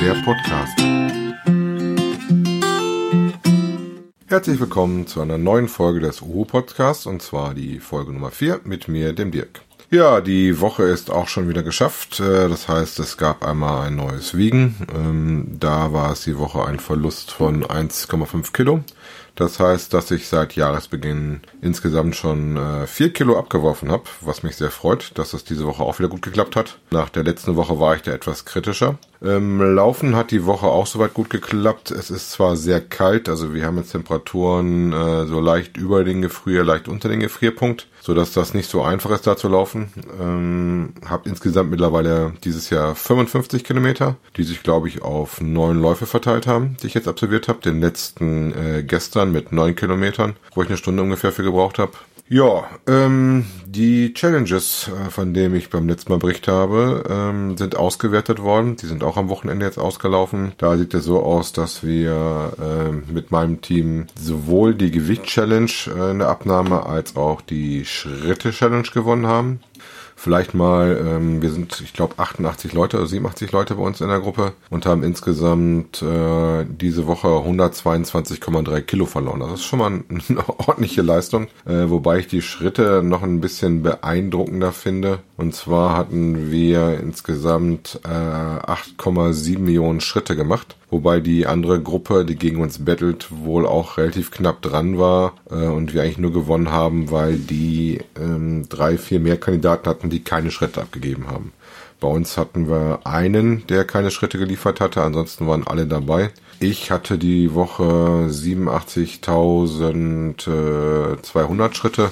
der Podcast. Herzlich willkommen zu einer neuen Folge des Uhu Podcasts und zwar die Folge Nummer 4 mit mir, dem Dirk. Ja, die Woche ist auch schon wieder geschafft. Äh, das heißt, es gab einmal ein neues Wiegen. Ähm, da war es die Woche ein Verlust von 1,5 Kilo. Das heißt, dass ich seit Jahresbeginn insgesamt schon äh, 4 Kilo abgeworfen habe, was mich sehr freut, dass das diese Woche auch wieder gut geklappt hat. Nach der letzten Woche war ich da etwas kritischer. Ähm, Laufen hat die Woche auch soweit gut geklappt. Es ist zwar sehr kalt, also wir haben jetzt Temperaturen äh, so leicht über den Gefrier, leicht unter den Gefrierpunkt so dass das nicht so einfach ist, da zu laufen. Ähm, hab insgesamt mittlerweile dieses Jahr 55 Kilometer, die sich, glaube ich, auf neun Läufe verteilt haben, die ich jetzt absolviert habe. Den letzten äh, gestern mit neun Kilometern, wo ich eine Stunde ungefähr für gebraucht habe. Ja, ähm, die Challenges, äh, von denen ich beim letzten Mal berichtet habe, ähm, sind ausgewertet worden. Die sind auch am Wochenende jetzt ausgelaufen. Da sieht es so aus, dass wir äh, mit meinem Team sowohl die Gewicht-Challenge äh, in der Abnahme als auch die Schritte-Challenge gewonnen haben. Vielleicht mal, ähm, wir sind, ich glaube, 88 Leute oder 87 Leute bei uns in der Gruppe und haben insgesamt äh, diese Woche 122,3 Kilo verloren. Das ist schon mal eine ordentliche Leistung, äh, wobei ich die Schritte noch ein bisschen beeindruckender finde. Und zwar hatten wir insgesamt äh, 8,7 Millionen Schritte gemacht wobei die andere Gruppe, die gegen uns battelt, wohl auch relativ knapp dran war äh, und wir eigentlich nur gewonnen haben, weil die ähm, drei, vier mehr Kandidaten hatten, die keine Schritte abgegeben haben. Bei uns hatten wir einen, der keine Schritte geliefert hatte, ansonsten waren alle dabei. Ich hatte die Woche 87.200 Schritte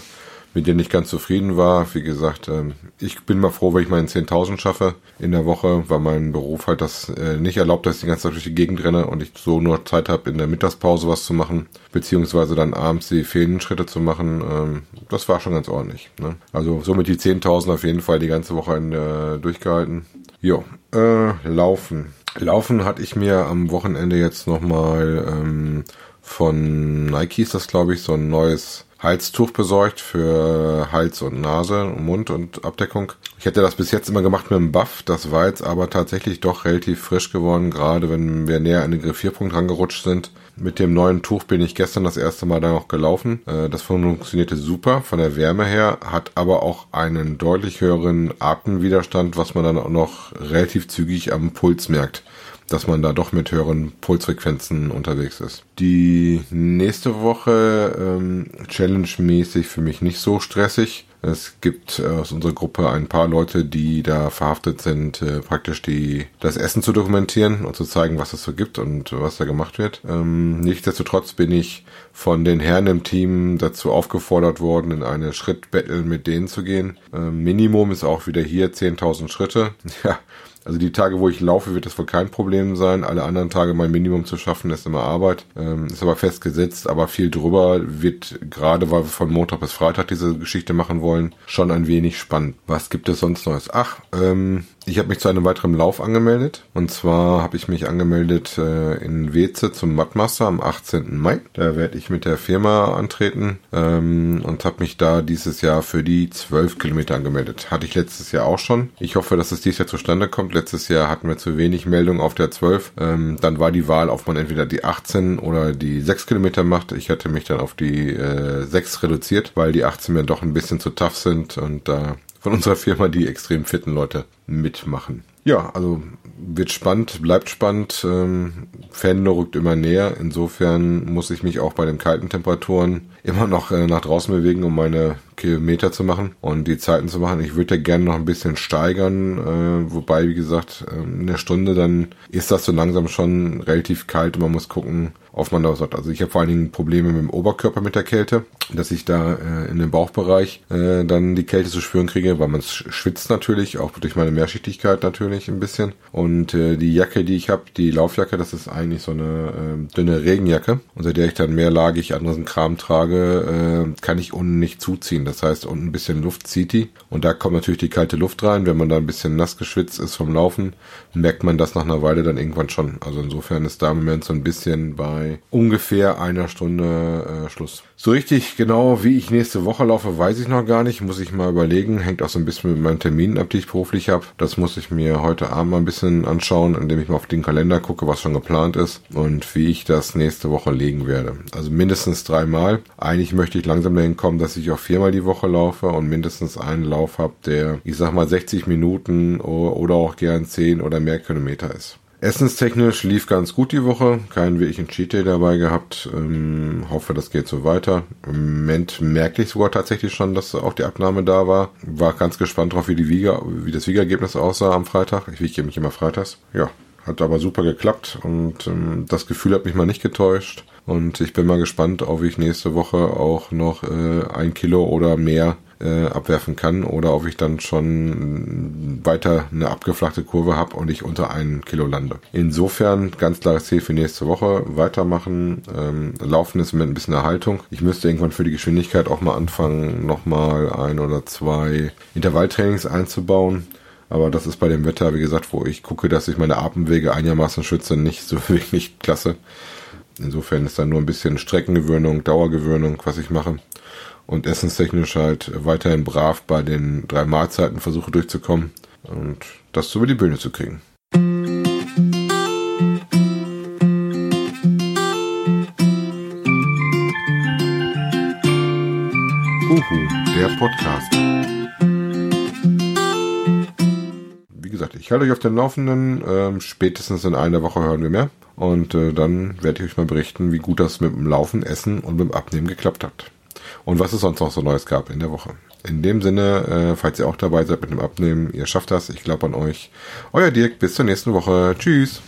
mit denen ich ganz zufrieden war. Wie gesagt, ähm, ich bin mal froh, wenn ich meine 10.000 schaffe in der Woche, weil mein Beruf halt das äh, nicht erlaubt, dass ich die ganze Zeit durch die Gegend renne und ich so nur Zeit habe, in der Mittagspause was zu machen, beziehungsweise dann abends die Fähnenschritte zu machen. Ähm, das war schon ganz ordentlich. Ne? Also somit die 10.000 auf jeden Fall die ganze Woche in, äh, durchgehalten. Jo, äh, Laufen. Laufen hatte ich mir am Wochenende jetzt nochmal ähm, von Nike ist das, glaube ich, so ein neues Halstuch besorgt für Hals und Nase, Mund und Abdeckung. Ich hätte das bis jetzt immer gemacht mit einem Buff. Das war jetzt aber tatsächlich doch relativ frisch geworden, gerade wenn wir näher an den Griffierpunkt rangerutscht sind. Mit dem neuen Tuch bin ich gestern das erste Mal da noch gelaufen. Äh, das funktionierte super von der Wärme her, hat aber auch einen deutlich höheren Atemwiderstand, was man dann auch noch relativ zügig am Puls merkt dass man da doch mit höheren Pulsfrequenzen unterwegs ist. Die nächste Woche ähm, challenge-mäßig für mich nicht so stressig. Es gibt äh, aus unserer Gruppe ein paar Leute, die da verhaftet sind, äh, praktisch die das Essen zu dokumentieren und zu zeigen, was es so gibt und was da gemacht wird. Ähm, nichtsdestotrotz bin ich von den Herren im Team dazu aufgefordert worden, in eine Schrittbattle mit denen zu gehen. Ähm, Minimum ist auch wieder hier 10.000 Schritte. Ja, also die Tage, wo ich laufe, wird das wohl kein Problem sein. Alle anderen Tage mein Minimum zu schaffen, ist immer Arbeit. Ähm, ist aber festgesetzt, aber viel drüber wird, gerade weil wir von Montag bis Freitag diese Geschichte machen wollen, schon ein wenig spannend. Was gibt es sonst Neues? Ach, ähm, ich habe mich zu einem weiteren Lauf angemeldet. Und zwar habe ich mich angemeldet äh, in Weze zum Mudmaster am 18. Mai. Da werde ich mit der Firma antreten ähm, und habe mich da dieses Jahr für die 12 Kilometer angemeldet. Hatte ich letztes Jahr auch schon. Ich hoffe, dass es dieses Jahr zustande kommt. Letztes Jahr hatten wir zu wenig Meldungen auf der 12. Ähm, dann war die Wahl, ob man entweder die 18 oder die 6 Kilometer macht. Ich hatte mich dann auf die äh, 6 reduziert, weil die 18 mir doch ein bisschen zu tough sind und da äh, von unserer Firma die extrem fitten Leute mitmachen. Ja, also wird spannend, bleibt spannend. Ähm, Fenlo rückt immer näher. Insofern muss ich mich auch bei den kalten Temperaturen immer noch äh, nach draußen bewegen, um meine Kilometer zu machen und die Zeiten zu machen. Ich würde ja gerne noch ein bisschen steigern, äh, wobei, wie gesagt, äh, in der Stunde dann ist das so langsam schon relativ kalt und man muss gucken, auf man da sagt. Also ich habe vor allen Dingen Probleme mit dem Oberkörper mit der Kälte, dass ich da äh, in dem Bauchbereich äh, dann die Kälte zu spüren kriege, weil man schwitzt natürlich, auch durch meine Mehrschichtigkeit natürlich ein bisschen. Und äh, die Jacke, die ich habe, die Laufjacke, das ist eigentlich so eine äh, dünne Regenjacke, unter der ich dann mehrlagig anderen Kram trage, äh, kann ich unten nicht zuziehen. Das heißt, unten ein bisschen Luft zieht die und da kommt natürlich die kalte Luft rein. Wenn man da ein bisschen nass geschwitzt ist vom Laufen, merkt man das nach einer Weile dann irgendwann schon. Also insofern ist da im Moment so ein bisschen bei bei ungefähr einer Stunde äh, Schluss. So richtig genau, wie ich nächste Woche laufe, weiß ich noch gar nicht. Muss ich mal überlegen. Hängt auch so ein bisschen mit meinen Terminen ab, die ich beruflich habe. Das muss ich mir heute Abend mal ein bisschen anschauen, indem ich mal auf den Kalender gucke, was schon geplant ist und wie ich das nächste Woche legen werde. Also mindestens dreimal. Eigentlich möchte ich langsam dahin kommen, dass ich auch viermal die Woche laufe und mindestens einen Lauf habe, der, ich sag mal, 60 Minuten oder auch gern 10 oder mehr Kilometer ist. Essenstechnisch lief ganz gut die Woche. Keinen wirklichen Cheat Day dabei gehabt. Ähm, hoffe, das geht so weiter. Im Moment merke ich sogar tatsächlich schon, dass auch die Abnahme da war. War ganz gespannt drauf, wie die Wiege, wie das Wiegergebnis aussah am Freitag. Ich wiege mich immer freitags. Ja, hat aber super geklappt und ähm, das Gefühl hat mich mal nicht getäuscht. Und ich bin mal gespannt, ob ich nächste Woche auch noch äh, ein Kilo oder mehr äh, abwerfen kann oder ob ich dann schon weiter eine abgeflachte Kurve habe und ich unter ein Kilo lande. Insofern ganz klares Ziel für nächste Woche, weitermachen. Ähm, Laufen ist mit ein bisschen Erhaltung. Ich müsste irgendwann für die Geschwindigkeit auch mal anfangen, nochmal ein oder zwei Intervalltrainings einzubauen. Aber das ist bei dem Wetter, wie gesagt, wo ich gucke, dass ich meine Atemwege einigermaßen schütze, nicht so wirklich klasse. Insofern ist da nur ein bisschen Streckengewöhnung, Dauergewöhnung, was ich mache und essenstechnisch halt weiterhin brav bei den drei Mahlzeiten versuche durchzukommen und das über die Bühne zu kriegen. Uhu, der Podcast. Wie gesagt, ich halte euch auf den Laufenden. Ähm, spätestens in einer Woche hören wir mehr. Und äh, dann werde ich euch mal berichten, wie gut das mit dem Laufen, Essen und mit dem Abnehmen geklappt hat und was es sonst noch so Neues gab in der Woche. In dem Sinne, äh, falls ihr auch dabei seid mit dem Abnehmen, ihr schafft das. Ich glaube an euch. Euer Dirk, bis zur nächsten Woche. Tschüss.